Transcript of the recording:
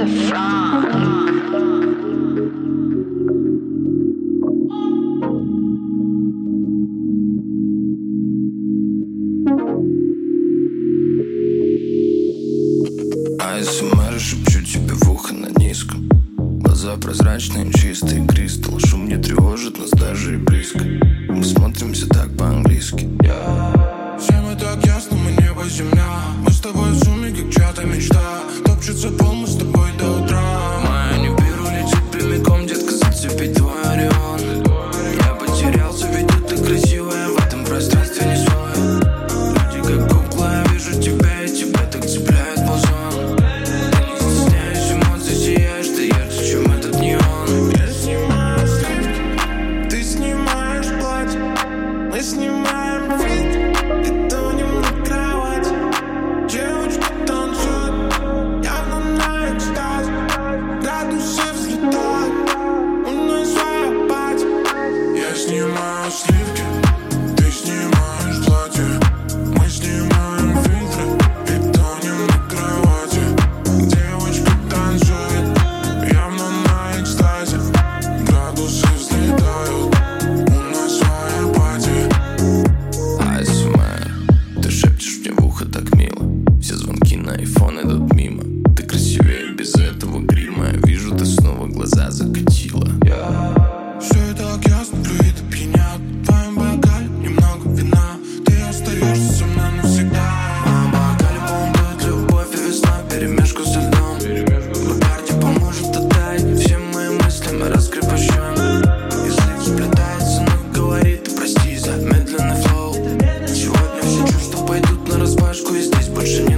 А Mr. АСМР шепчу тебе в ухо на низком Глаза прозрачные, чистый кристалл Шум не тревожит нас даже и близко Мы смотримся так по-английски закатила. Все и так ясно, флюиды пьянят В твоем бокале немного вина. Ты остаешься со мной навсегда. В бокале бомбает любовь и весна. Перемешку со льдом. Парти поможет отдать Все мои мысли мы раскрепощен Язык сплетается, ну, но говорит Прости за медленный флоу. Сегодня все чувства пойдут на распашку И здесь больше не